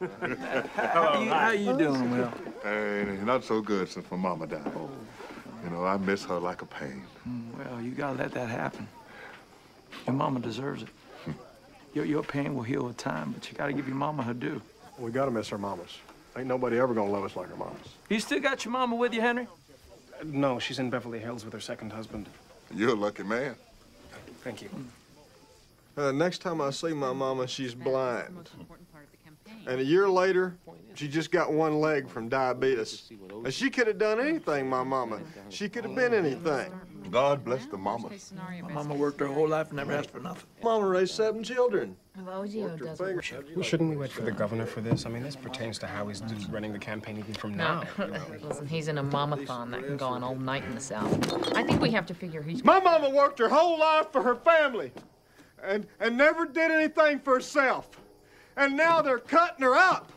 How you, how you doing, Will? Hey, not so good since my mama died. You know, I miss her like a pain. Well, you gotta let that happen. Your mama deserves it. Your, your pain will heal with time, but you gotta give your mama her due. We gotta miss our mamas. Ain't nobody ever gonna love us like our mamas. You still got your mama with you, Henry? No, she's in Beverly Hills with her second husband. You're a lucky man. Thank you. Uh, next time I see my mama, she's blind. And a year later, she just got one leg from diabetes. And she could have done anything, my mama. She could have been anything. God bless the mamas. My mama worked her whole life and never asked for nothing. Mama raised seven children. Odio does Finger. Well, shouldn't we wait for the governor for this? I mean, this pertains to how he's running the campaign even from now. Listen, he's in a mamathon that can go on all night in the South. I think we have to figure he's. My mama worked her whole life for her family and, and never did anything for herself. And now they're cutting her up,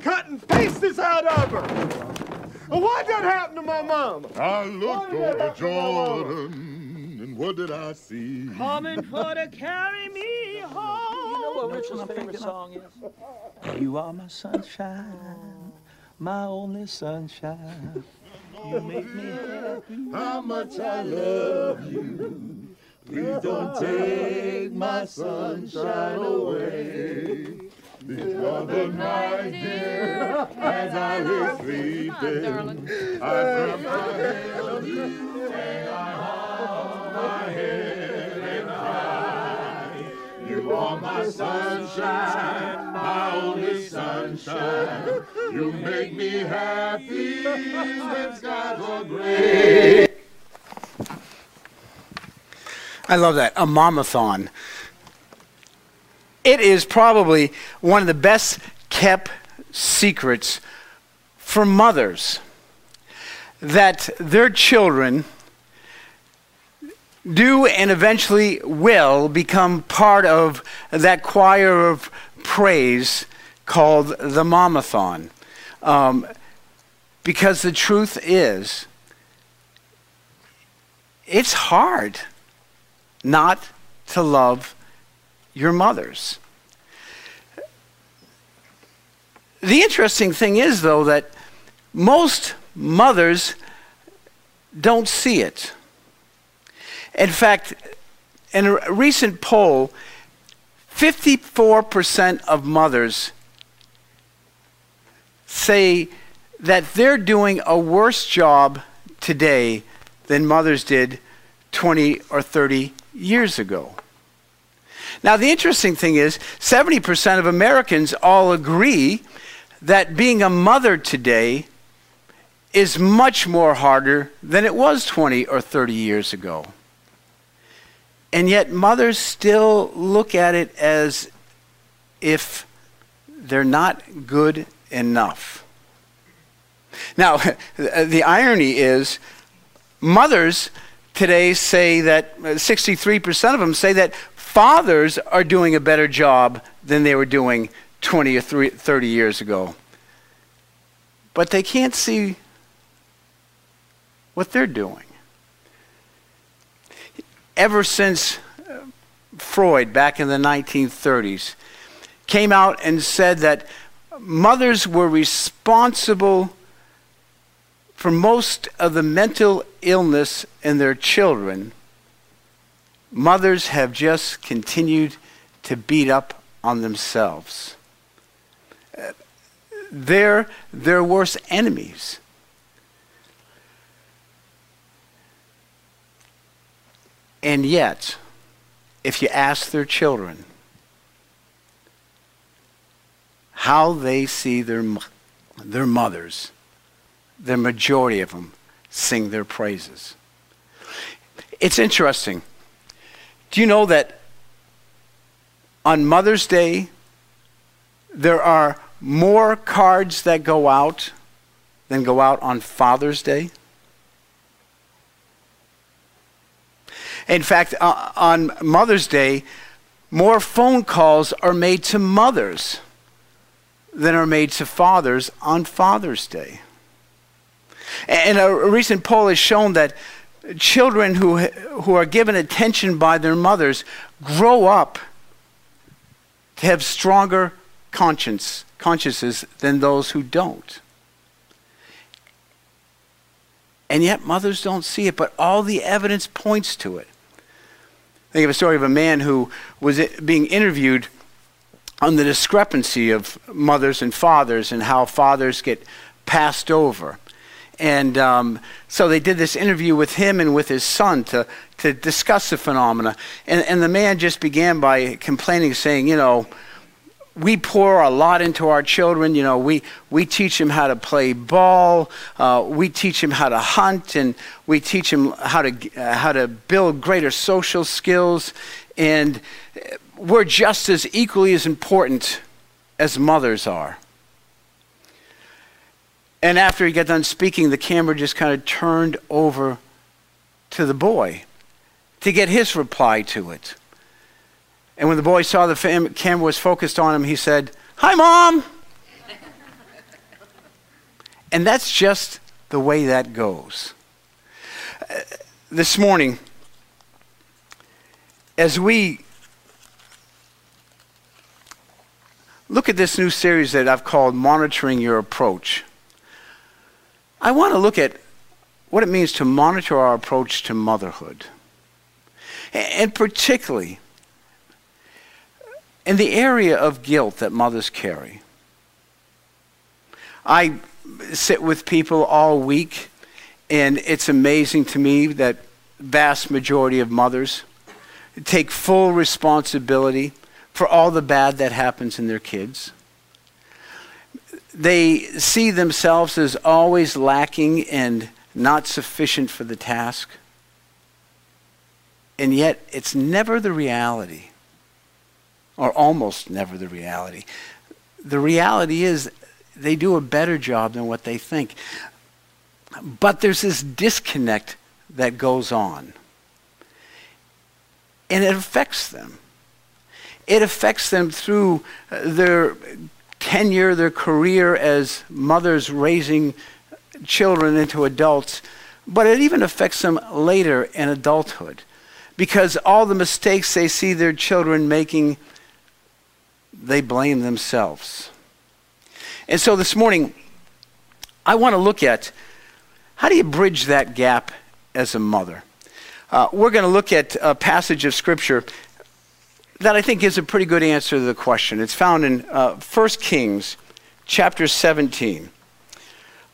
cutting pieces out of her. Well, Why'd that happen to my mama? I looked over Jordan, and what did I see? Coming for to carry me home. You know what Richard's favorite song is? You are my sunshine, my only sunshine. You make me happy. How much I love you. Please don't take my sunshine away. The night, dear, as I lay sleeping, I felt my hand you and I hung my head and cried. You are my sunshine, my only sunshine. You make me happy when skies are gray. I love that. A momathon. It is probably one of the best kept secrets for mothers that their children do and eventually will become part of that choir of praise called the momathon. Um, because the truth is, it's hard not to love your mothers. The interesting thing is, though, that most mothers don't see it. In fact, in a recent poll, 54% of mothers say that they're doing a worse job today than mothers did 20 or 30 years ago. Now, the interesting thing is 70% of Americans all agree that being a mother today is much more harder than it was 20 or 30 years ago. And yet, mothers still look at it as if they're not good enough. Now, the irony is, mothers today say that uh, 63% of them say that fathers are doing a better job than they were doing 20 or 30 years ago. But they can't see what they're doing. Ever since uh, Freud, back in the 1930s, came out and said that mothers were responsible for most of the mental illness in their children, mothers have just continued to beat up on themselves. They're their worst enemies. And yet, if you ask their children how they see their, their mothers, the majority of them sing their praises. It's interesting. Do you know that on Mother's Day, there are more cards that go out than go out on Father's Day? In fact, uh, on Mother's Day, more phone calls are made to mothers than are made to fathers on Father's Day. And a recent poll has shown that children who, who are given attention by their mothers grow up to have stronger conscience, consciences than those who don't. And yet, mothers don't see it, but all the evidence points to it. Think of a story of a man who was being interviewed on the discrepancy of mothers and fathers and how fathers get passed over. And um, so they did this interview with him and with his son to, to discuss the phenomena. And, and the man just began by complaining, saying, You know, we pour a lot into our children. You know, we, we teach them how to play ball, uh, we teach them how to hunt, and we teach them how to, uh, how to build greater social skills. And we're just as equally as important as mothers are. And after he got done speaking, the camera just kind of turned over to the boy to get his reply to it. And when the boy saw the fam- camera was focused on him, he said, Hi, Mom! and that's just the way that goes. Uh, this morning, as we look at this new series that I've called Monitoring Your Approach, I want to look at what it means to monitor our approach to motherhood. And particularly in the area of guilt that mothers carry. I sit with people all week, and it's amazing to me that vast majority of mothers take full responsibility for all the bad that happens in their kids they see themselves as always lacking and not sufficient for the task. And yet, it's never the reality, or almost never the reality. The reality is they do a better job than what they think. But there's this disconnect that goes on. And it affects them. It affects them through their tenure, their career as mothers raising children into adults, but it even affects them later in adulthood because all the mistakes they see their children making, they blame themselves. And so this morning, I want to look at how do you bridge that gap as a mother? Uh, we're going to look at a passage of Scripture that I think gives a pretty good answer to the question. It's found in uh, 1 Kings chapter 17.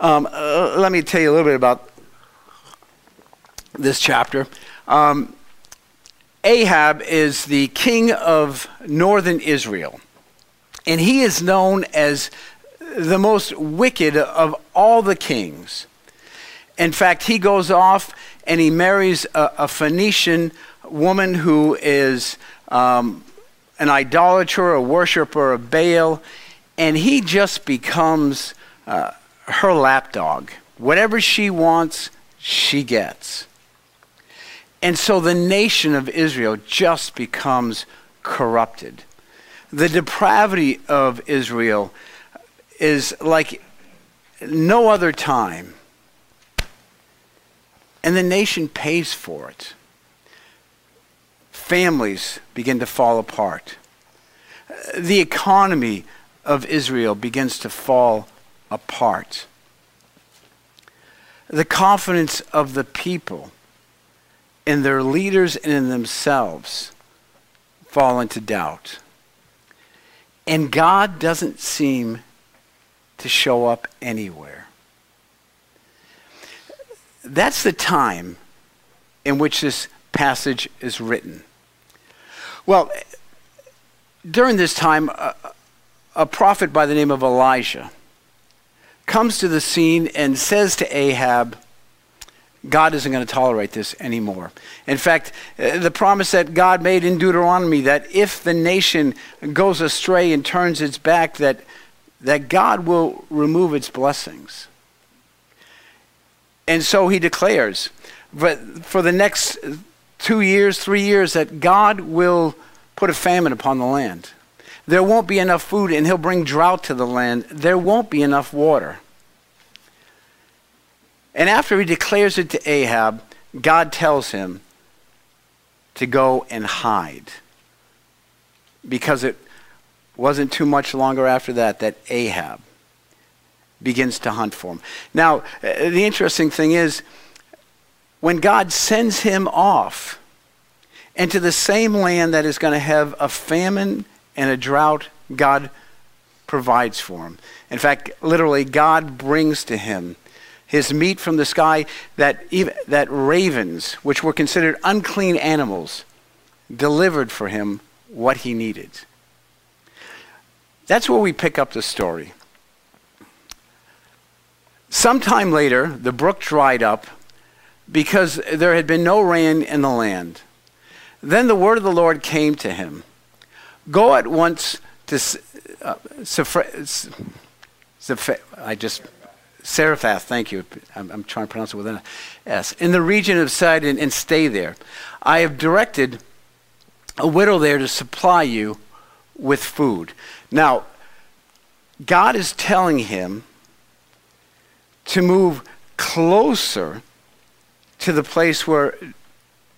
Um, uh, let me tell you a little bit about this chapter. Um, Ahab is the king of northern Israel, and he is known as the most wicked of all the kings. In fact, he goes off and he marries a, a Phoenician woman who is um, an idolater, a worshiper of Baal, and he just becomes uh, her lapdog. Whatever she wants, she gets. And so the nation of Israel just becomes corrupted. The depravity of Israel is like no other time. And the nation pays for it families begin to fall apart. The economy of Israel begins to fall apart. The confidence of the people in their leaders and in themselves fall into doubt. And God doesn't seem to show up anywhere. That's the time in which this passage is written. Well, during this time, a, a prophet by the name of Elijah comes to the scene and says to Ahab, God isn't going to tolerate this anymore. In fact, uh, the promise that God made in Deuteronomy that if the nation goes astray and turns its back, that, that God will remove its blessings. And so he declares, but for the next two years, three years, that God will put a famine upon the land. There won't be enough food, and He'll bring drought to the land. There won't be enough water. And after He declares it to Ahab, God tells him to go and hide because it wasn't too much longer after that that Ahab begins to hunt for him. Now, uh, the interesting thing is, when God sends him off into the same land that is going to have a famine and a drought, God provides for him. In fact, literally, God brings to him his meat from the sky that, even, that ravens, which were considered unclean animals, delivered for him what he needed. That's where we pick up the story. Sometime later, the brook dried up because there had been no rain in the land. Then the word of the Lord came to him Go at once to uh, I just Zarephath, thank you. I'm, I'm, trying to pronounce it with an S. In the region of Sidon, and stay there. I have directed a widow there to supply you with food. Now, God is telling him to move closer to the place where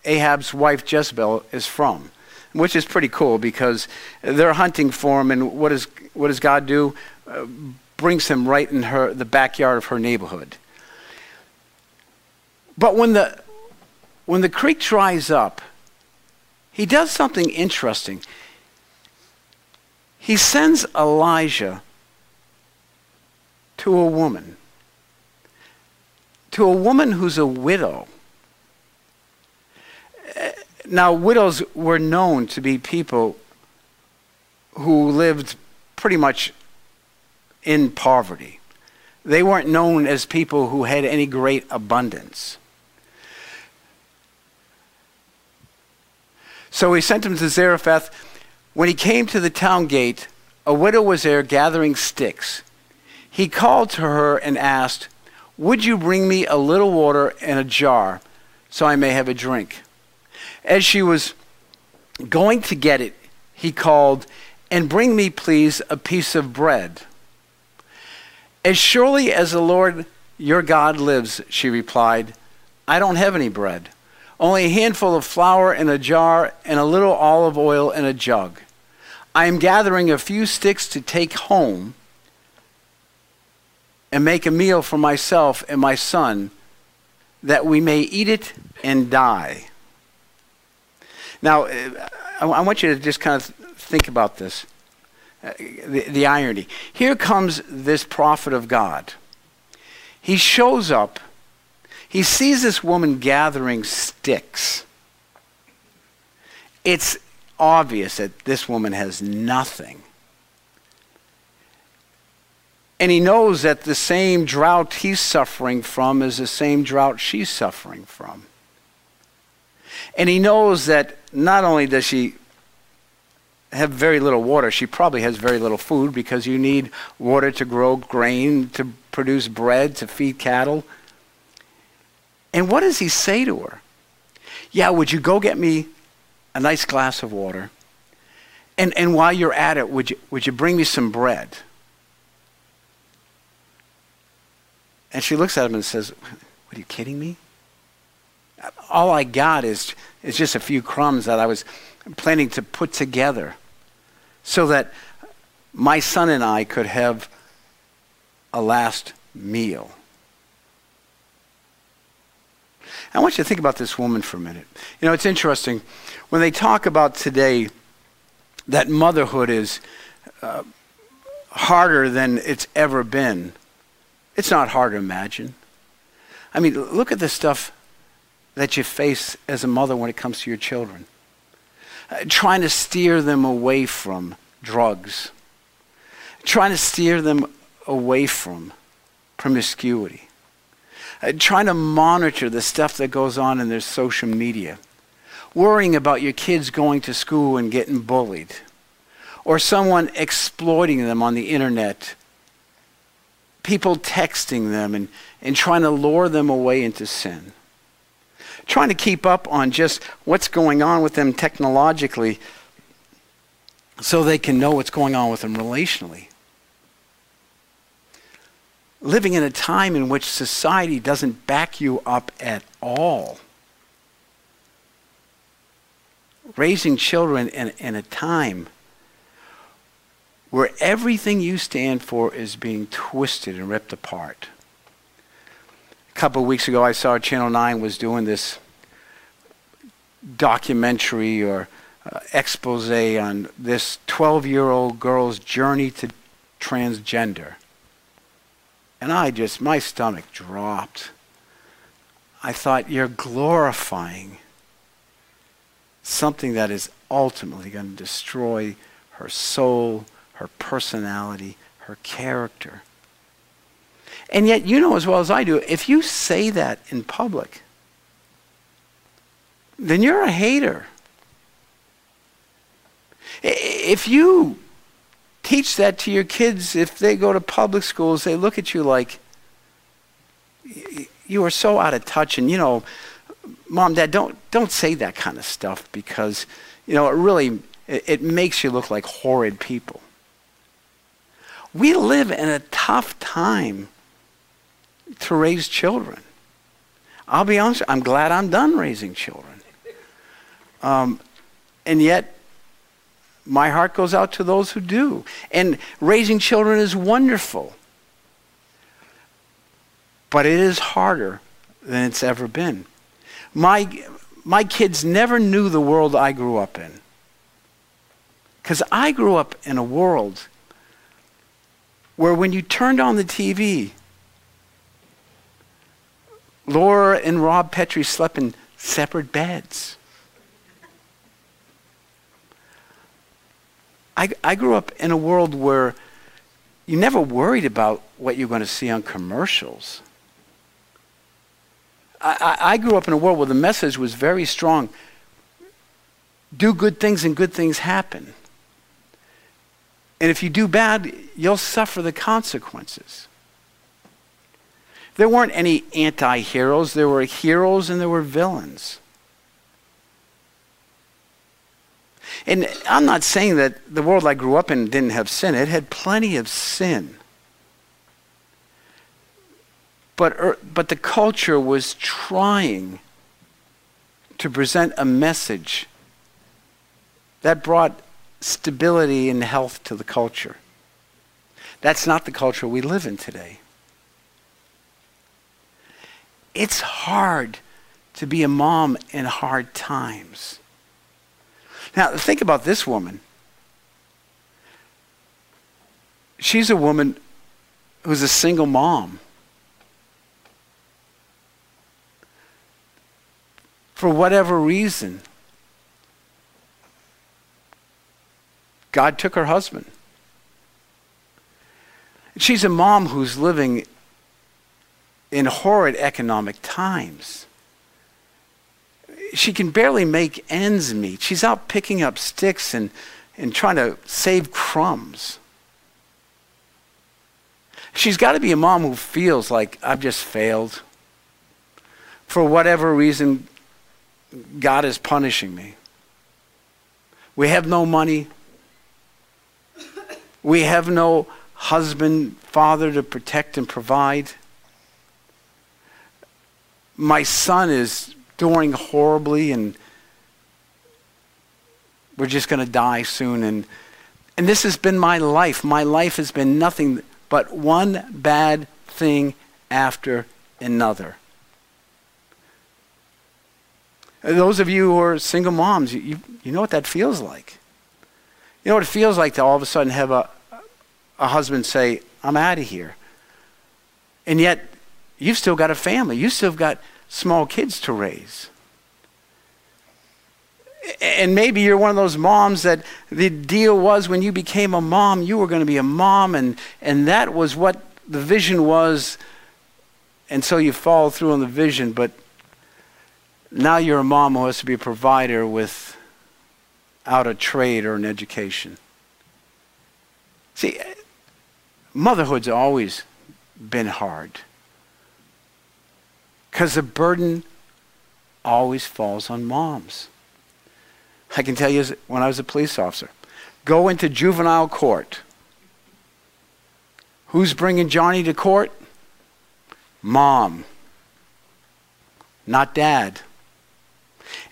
Ahab's wife Jezebel is from, which is pretty cool because they're hunting for him, and what, is, what does God do? Uh, brings him right in her, the backyard of her neighborhood. But when the, when the creek dries up, he does something interesting. He sends Elijah to a woman, to a woman who's a widow. Now, widows were known to be people who lived pretty much in poverty. They weren't known as people who had any great abundance. So he sent him to Zarephath. When he came to the town gate, a widow was there gathering sticks. He called to her and asked, Would you bring me a little water in a jar so I may have a drink? As she was going to get it, he called, And bring me, please, a piece of bread. As surely as the Lord your God lives, she replied, I don't have any bread, only a handful of flour in a jar and a little olive oil in a jug. I am gathering a few sticks to take home and make a meal for myself and my son, that we may eat it and die. Now, uh, I want you to just kind of think about this uh, the, the irony. Here comes this prophet of God. He shows up. He sees this woman gathering sticks. It's obvious that this woman has nothing. And he knows that the same drought he's suffering from is the same drought she's suffering from. And he knows that not only does she have very little water. She probably has very little food because you need water to grow grain, to produce bread, to feed cattle. And what does he say to her? Yeah, would you go get me a nice glass of water? And, and while you're at it, would you, would you bring me some bread? And she looks at him and says, What are you kidding me? All I got is, is just a few crumbs that I was planning to put together so that my son and I could have a last meal. I want you to think about this woman for a minute. You know, it's interesting. When they talk about today that motherhood is uh, harder than it's ever been, it's not hard to imagine. I mean, look at the stuff that you face as a mother when it comes to your children. Uh, trying to steer them away from drugs, trying to steer them away from promiscuity, uh, trying to monitor the stuff that goes on in their social media, worrying about your kids going to school and getting bullied, or someone exploiting them on the internet, people texting them and, and trying to lure them away into sin trying to keep up on just what's going on with them technologically so they can know what's going on with them relationally. Living in a time in which society doesn't back you up at all. Raising children in, in a time where everything you stand for is being twisted and ripped apart. A couple of weeks ago, I saw Channel 9 was doing this documentary or uh, expose on this 12 year old girl's journey to transgender. And I just, my stomach dropped. I thought, you're glorifying something that is ultimately going to destroy her soul, her personality, her character. And yet, you know as well as I do, if you say that in public, then you're a hater. If you teach that to your kids, if they go to public schools, they look at you like you are so out of touch. And, you know, mom, dad, don't, don't say that kind of stuff because, you know, it really, it, it makes you look like horrid people. We live in a tough time to raise children. I'll be honest, I'm glad I'm done raising children. Um, and yet, my heart goes out to those who do. And raising children is wonderful. But it is harder than it's ever been. My, my kids never knew the world I grew up in. Because I grew up in a world where when you turned on the TV, Laura and Rob Petrie slept in separate beds. I, I grew up in a world where you never worried about what you're going to see on commercials. I, I, I grew up in a world where the message was very strong do good things and good things happen. And if you do bad, you'll suffer the consequences. There weren't any anti heroes, there were heroes and there were villains. And I'm not saying that the world I grew up in didn't have sin, it had plenty of sin. But, er, but the culture was trying to present a message that brought stability and health to the culture. That's not the culture we live in today. It's hard to be a mom in hard times. Now, think about this woman. She's a woman who's a single mom. For whatever reason, God took her husband. She's a mom who's living in horrid economic times she can barely make ends meet. She's out picking up sticks and, and trying to save crumbs. She's got to be a mom who feels like I've just failed. For whatever reason, God is punishing me. We have no money. We have no husband, father to protect and provide. My son is doing horribly and we're just going to die soon. And, and this has been my life. My life has been nothing but one bad thing after another. Those of you who are single moms, you, you know what that feels like. You know what it feels like to all of a sudden have a, a husband say, I'm out of here. And yet, you've still got a family. You've still got small kids to raise. And maybe you're one of those moms that the deal was when you became a mom, you were going to be a mom, and, and that was what the vision was. And so you follow through on the vision, but now you're a mom who has to be a provider without a trade or an education. See, motherhood's always been hard. Because the burden always falls on moms. I can tell you when I was a police officer, go into juvenile court. Who's bringing Johnny to court? Mom, not dad.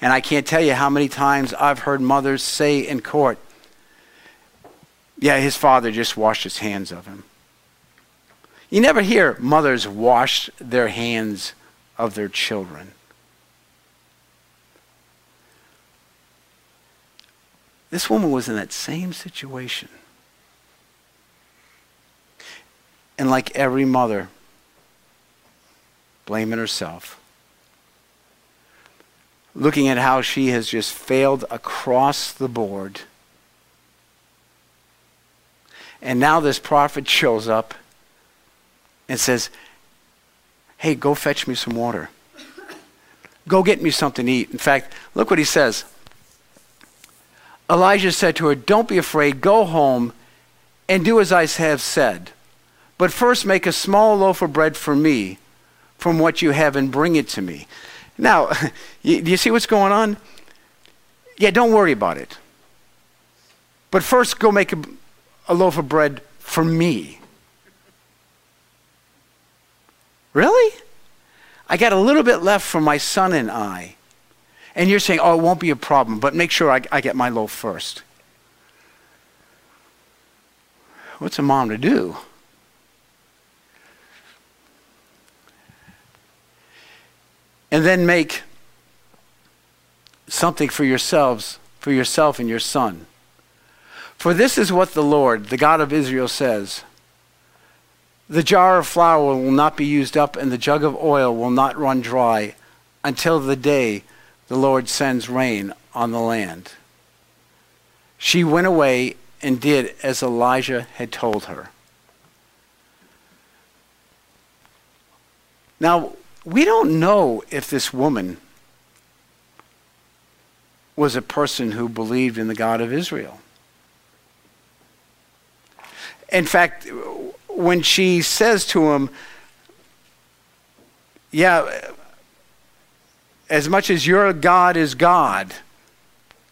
And I can't tell you how many times I've heard mothers say in court, Yeah, his father just washed his hands of him. You never hear mothers wash their hands of their children. This woman was in that same situation. And like every mother, blaming herself, looking at how she has just failed across the board. And now this prophet shows up and says, Hey, go fetch me some water. Go get me something to eat. In fact, look what he says. Elijah said to her, Don't be afraid, go home and do as I have said. But first make a small loaf of bread for me from what you have and bring it to me. Now, do you see what's going on? Yeah, don't worry about it. But first, go make a, a loaf of bread for me. Really? I got a little bit left for my son and I. And you're saying, oh, it won't be a problem, but make sure I, I get my loaf first. What's a mom to do? And then make something for yourselves, for yourself and your son. For this is what the Lord, the God of Israel, says The jar of flour will not be used up, and the jug of oil will not run dry until the day the Lord sends rain on the land. She went away and did as Elijah had told her. Now, we don't know if this woman was a person who believed in the God of Israel. In fact, when she says to him, Yeah, as much as your God is God,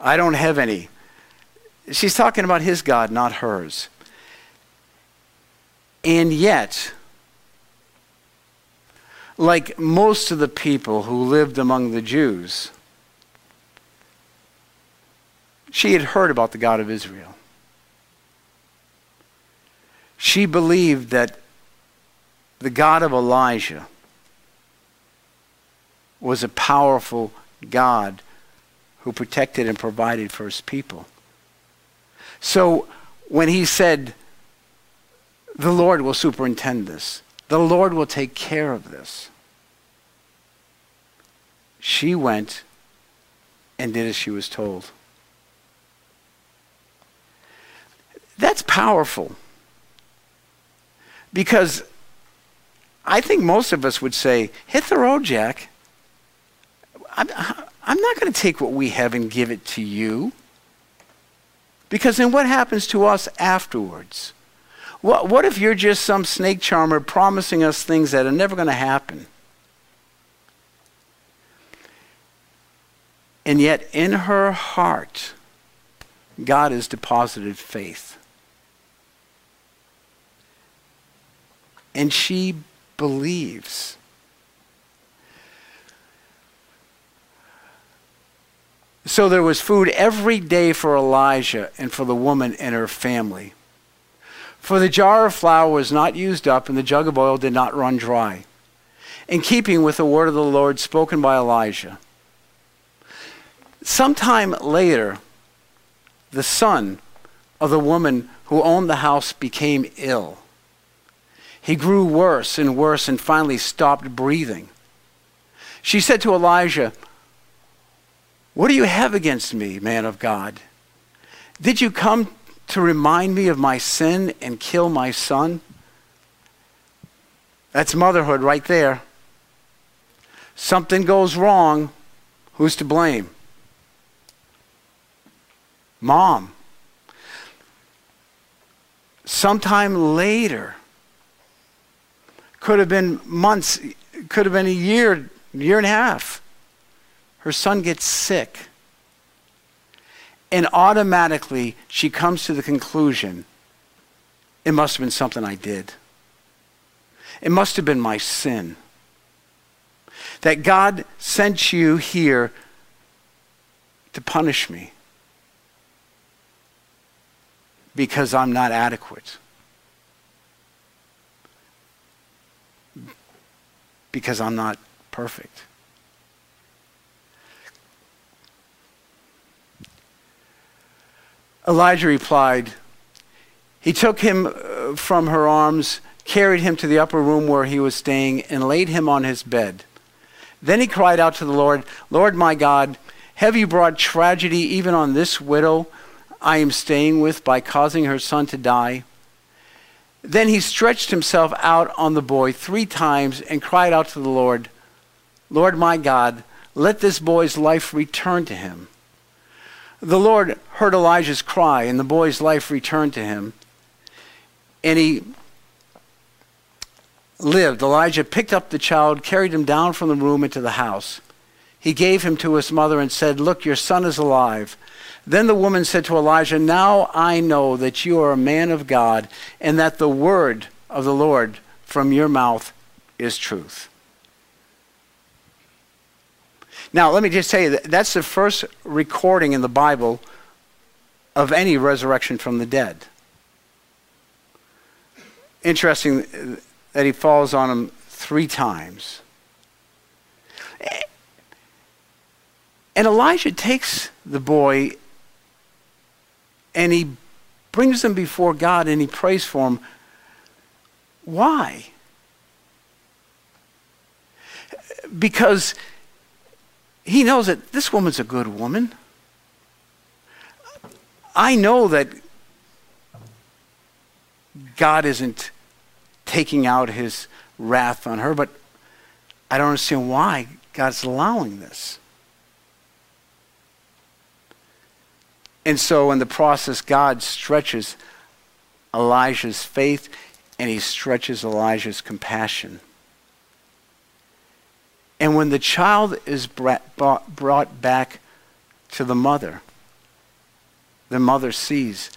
I don't have any. She's talking about his God, not hers. And yet, like most of the people who lived among the Jews, she had heard about the God of Israel. She believed that the God of Elijah was a powerful God who protected and provided for his people. So when he said, the Lord will superintend this, the Lord will take care of this, she went and did as she was told. That's powerful. Because I think most of us would say, hit the road, Jack. I'm, I'm not going to take what we have and give it to you. Because then what happens to us afterwards? What, what if you're just some snake charmer promising us things that are never going to happen? And yet, in her heart, God has deposited faith. And she believes. So there was food every day for Elijah and for the woman and her family. For the jar of flour was not used up, and the jug of oil did not run dry, in keeping with the word of the Lord spoken by Elijah. Sometime later, the son of the woman who owned the house became ill. He grew worse and worse and finally stopped breathing. She said to Elijah, what do you have against me, man of God? Did you come to remind me of my sin and kill my son? That's motherhood right there. Something goes wrong, who's to blame? Mom. Sometime later, could have been months, could have been a year, year and a half her son gets sick. And automatically, she comes to the conclusion it must have been something I did. It must have been my sin. That God sent you here to punish me. because I'm not adequate. Because I'm not perfect. Elijah replied, He took him uh, from her arms, carried him to the upper room where he was staying, and laid him on his bed. Then he cried out to the Lord, Lord my God, have you brought tragedy even on this widow I am staying with by causing her son to die? Then he stretched himself out on the boy three times and cried out to the Lord, Lord my God, let this boy's life return to him. The Lord heard Elijah's cry, and the boy's life returned to him. And he lived. Elijah picked up the child, carried him down from the room into the house. He gave him to his mother and said, Look, your son is alive. Then the woman said to Elijah, Now I know that you are a man of God, and that the word of the Lord from your mouth is truth. Now, let me just tell you that that's the first recording in the Bible of any resurrection from the dead. Interesting that he falls on him three times. And Elijah takes the boy and he brings them before God and he prays for them. Why? Because he knows that this woman's a good woman. I know that God isn't taking out his wrath on her, but I don't understand why God's allowing this. And so, in the process, God stretches Elijah's faith and he stretches Elijah's compassion. And when the child is brought back to the mother, the mother sees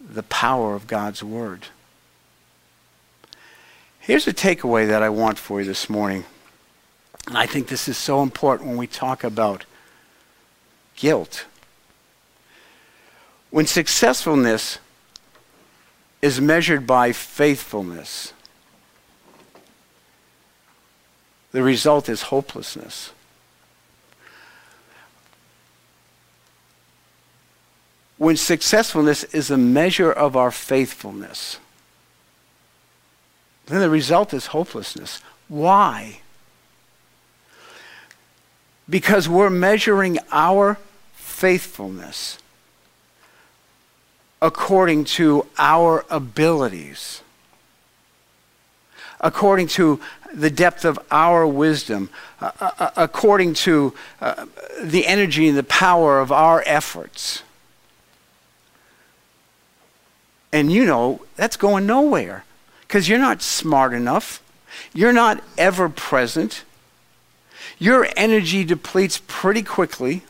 the power of God's word. Here's a takeaway that I want for you this morning. And I think this is so important when we talk about guilt. When successfulness is measured by faithfulness, the result is hopelessness. When successfulness is a measure of our faithfulness, then the result is hopelessness. Why? Because we're measuring our faithfulness according to our abilities, according to the depth of our wisdom, uh, uh, uh, according to the energy and the power of our efforts. And you know, that's going nowhere because you're not smart enough. You're not ever present. Your energy depletes pretty quickly.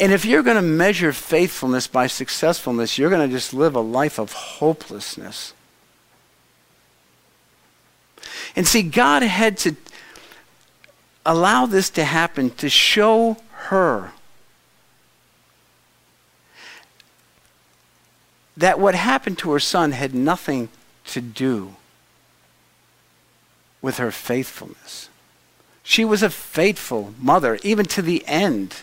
And if you're going to measure faithfulness by successfulness, you're going to just live a life of hopelessness. And see, God had to allow this to happen to show her that what happened to her son had nothing to do with her faithfulness. She was a faithful mother, even to the end.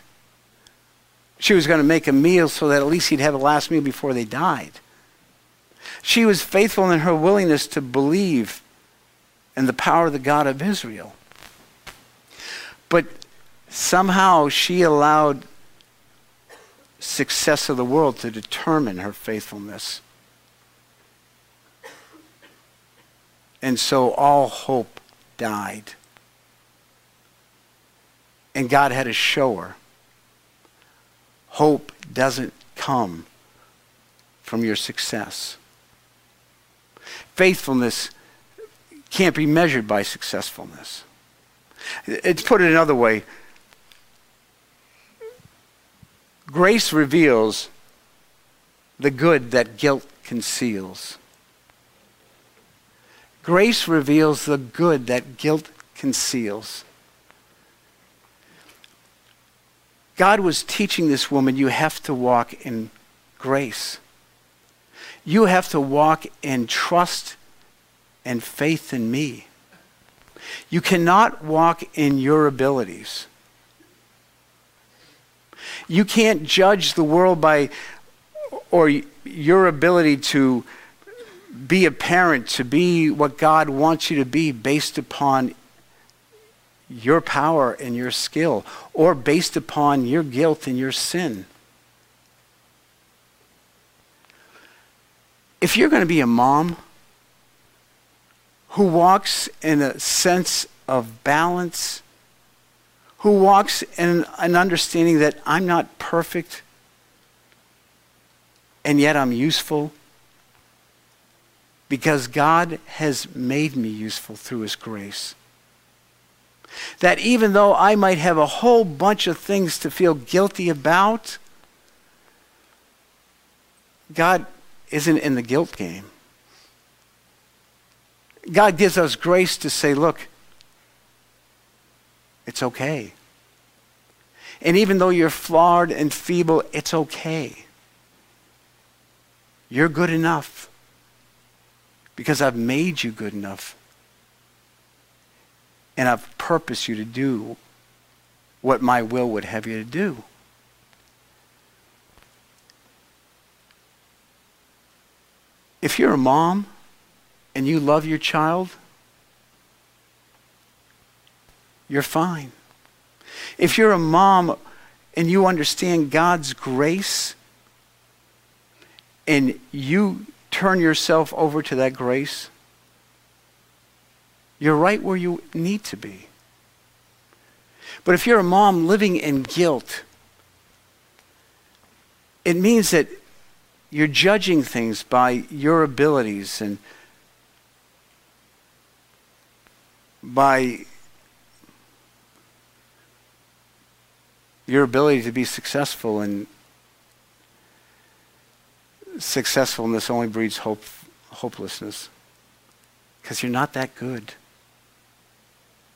She was going to make a meal so that at least he'd have a last meal before they died. She was faithful in her willingness to believe in the power of the God of Israel. But somehow she allowed success of the world to determine her faithfulness. And so all hope died. And God had to show her hope doesn't come from your success. Faithfulness can't be measured by successfulness. It's put it another way. Grace reveals the good that guilt conceals. Grace reveals the good that guilt conceals. God was teaching this woman, you have to walk in grace. You have to walk in trust and faith in me. You cannot walk in your abilities. You can't judge the world by or your ability to be a parent, to be what God wants you to be based upon your power and your skill, or based upon your guilt and your sin. If you're going to be a mom who walks in a sense of balance, who walks in an understanding that I'm not perfect and yet I'm useful because God has made me useful through His grace. That even though I might have a whole bunch of things to feel guilty about, God isn't in the guilt game. God gives us grace to say, look, it's okay. And even though you're flawed and feeble, it's okay. You're good enough because I've made you good enough. And I've purposed you to do what my will would have you to do. If you're a mom and you love your child, you're fine. If you're a mom and you understand God's grace and you turn yourself over to that grace, you're right where you need to be. But if you're a mom living in guilt, it means that you're judging things by your abilities and by your ability to be successful and successfulness only breeds hope, hopelessness because you're not that good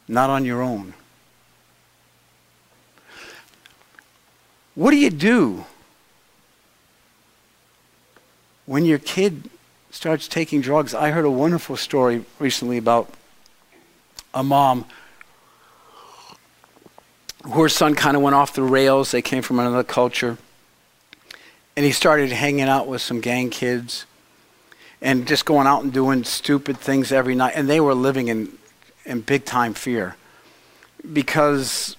not on your own what do you do when your kid starts taking drugs i heard a wonderful story recently about a mom her son kind of went off the rails. They came from another culture. And he started hanging out with some gang kids and just going out and doing stupid things every night. And they were living in, in big time fear because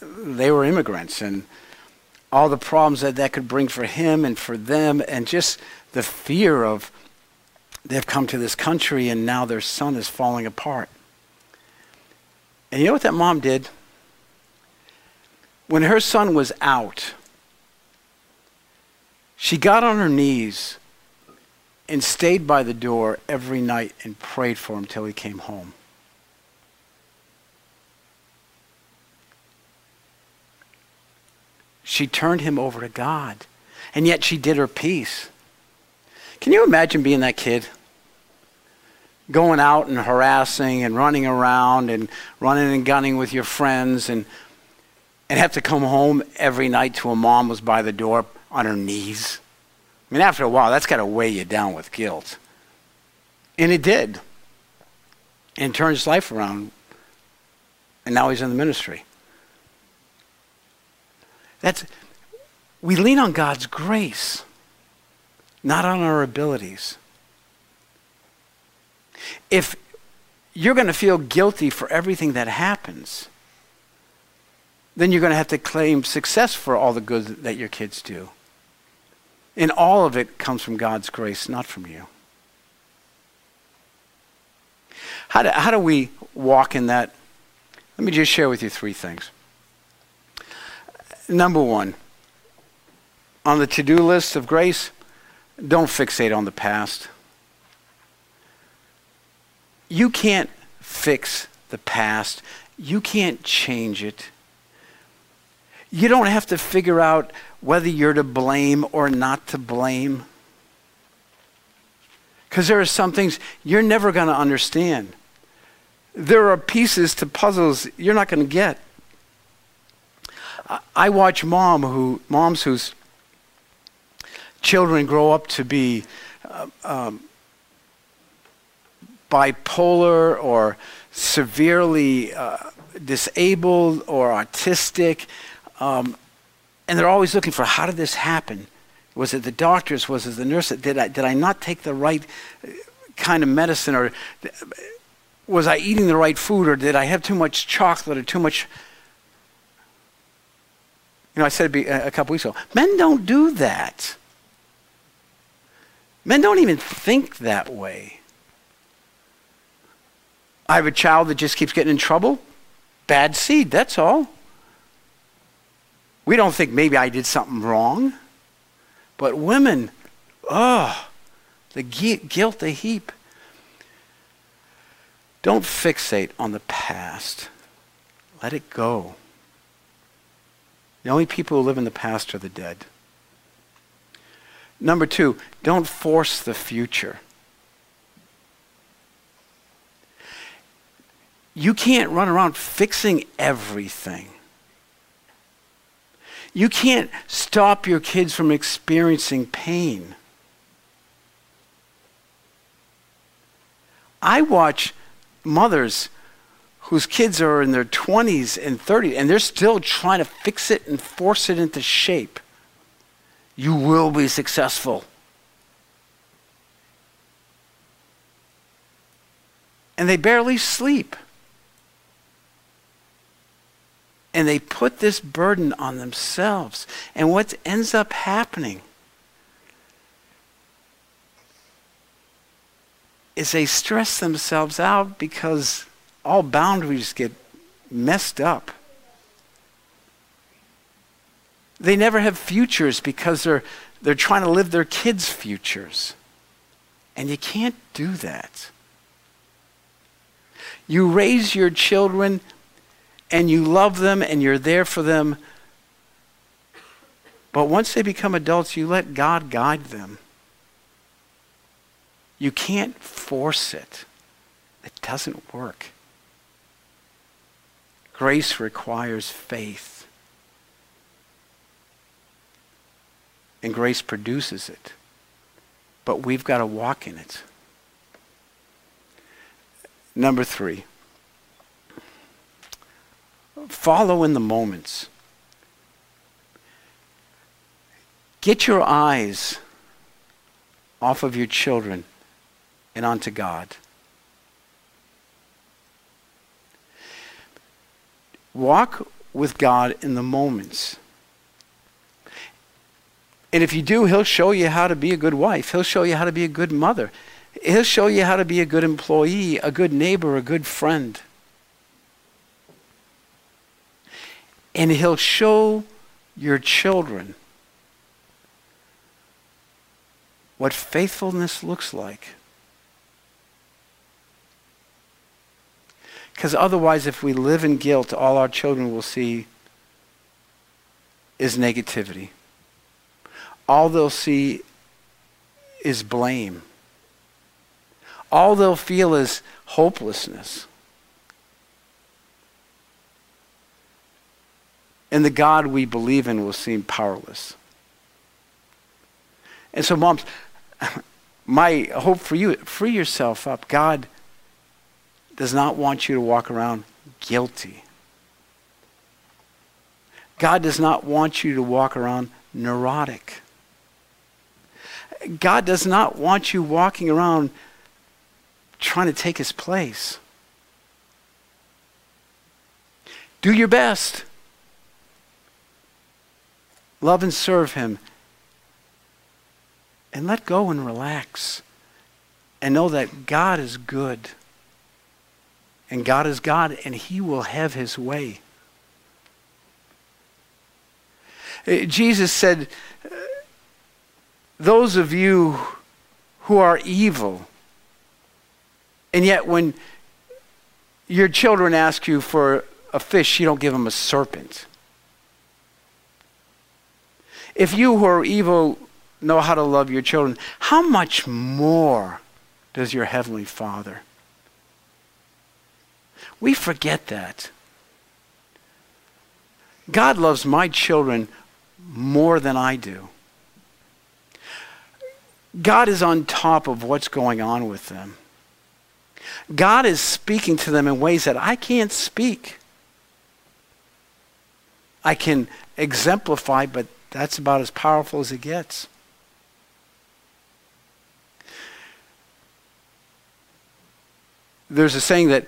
they were immigrants and all the problems that that could bring for him and for them, and just the fear of they've come to this country and now their son is falling apart. And you know what that mom did? when her son was out, she got on her knees and stayed by the door every night and prayed for him till he came home. She turned him over to God, and yet she did her piece. Can you imagine being that kid? Going out and harassing and running around and running and gunning with your friends and and have to come home every night to a mom was by the door on her knees. I mean, after a while, that's got to weigh you down with guilt. And it did. And turned his life around. And now he's in the ministry. That's, we lean on God's grace, not on our abilities. If you're going to feel guilty for everything that happens, then you're going to have to claim success for all the good that your kids do. And all of it comes from God's grace, not from you. How do, how do we walk in that? Let me just share with you three things. Number one, on the to do list of grace, don't fixate on the past. You can't fix the past, you can't change it. You don't have to figure out whether you're to blame or not to blame. Because there are some things you're never going to understand. There are pieces to puzzles you're not going to get. I watch mom who moms whose children grow up to be uh, um, bipolar or severely uh, disabled or autistic, um, and they're always looking for how did this happen? Was it the doctors? Was it the nurse? Did I, did I not take the right uh, kind of medicine? Or was I eating the right food? Or did I have too much chocolate or too much? You know, I said uh, a couple weeks ago men don't do that. Men don't even think that way. I have a child that just keeps getting in trouble. Bad seed, that's all. We don't think maybe I did something wrong. But women, oh, the guilt they heap. Don't fixate on the past. Let it go. The only people who live in the past are the dead. Number two, don't force the future. You can't run around fixing everything. You can't stop your kids from experiencing pain. I watch mothers whose kids are in their 20s and 30s and they're still trying to fix it and force it into shape. You will be successful. And they barely sleep. And they put this burden on themselves. And what ends up happening is they stress themselves out because all boundaries get messed up. They never have futures because they're, they're trying to live their kids' futures. And you can't do that. You raise your children and you love them and you're there for them. But once they become adults, you let God guide them. You can't force it, it doesn't work. Grace requires faith. and grace produces it. But we've got to walk in it. Number three, follow in the moments. Get your eyes off of your children and onto God. Walk with God in the moments. And if you do, He'll show you how to be a good wife. He'll show you how to be a good mother. He'll show you how to be a good employee, a good neighbor, a good friend. And He'll show your children what faithfulness looks like. Because otherwise, if we live in guilt, all our children will see is negativity all they'll see is blame. All they'll feel is hopelessness. And the God we believe in will seem powerless. And so, moms, my hope for you free yourself up. God does not want you to walk around guilty. God does not want you to walk around neurotic. God does not want you walking around trying to take his place. Do your best. Love and serve him. And let go and relax. And know that God is good. And God is God, and he will have his way. Uh, Jesus said, those of you who are evil, and yet when your children ask you for a fish, you don't give them a serpent. If you who are evil know how to love your children, how much more does your Heavenly Father? We forget that. God loves my children more than I do. God is on top of what's going on with them. God is speaking to them in ways that I can't speak. I can exemplify, but that's about as powerful as it gets. There's a saying that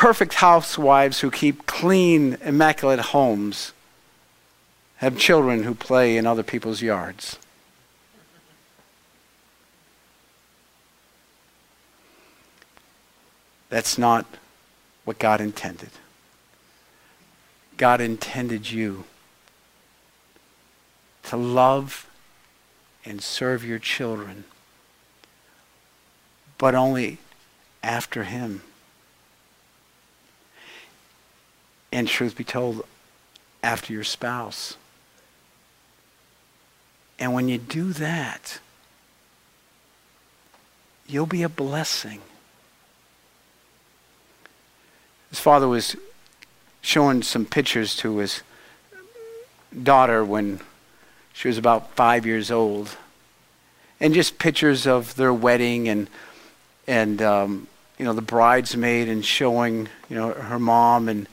perfect housewives who keep clean, immaculate homes have children who play in other people's yards. That's not what God intended. God intended you to love and serve your children, but only after Him. And truth be told, after your spouse. And when you do that, you'll be a blessing. His father was showing some pictures to his daughter when she was about five years old, and just pictures of their wedding and and um, you know the bridesmaid and showing you know her mom and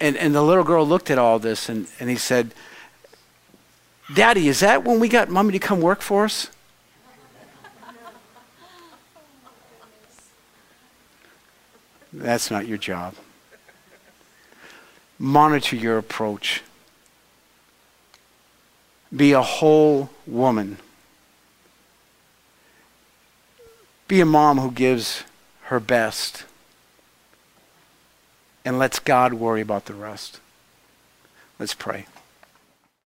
and and the little girl looked at all this and and he said, "Daddy, is that when we got mommy to come work for us?" That's not your job. Monitor your approach. Be a whole woman. Be a mom who gives her best and lets God worry about the rest. Let's pray.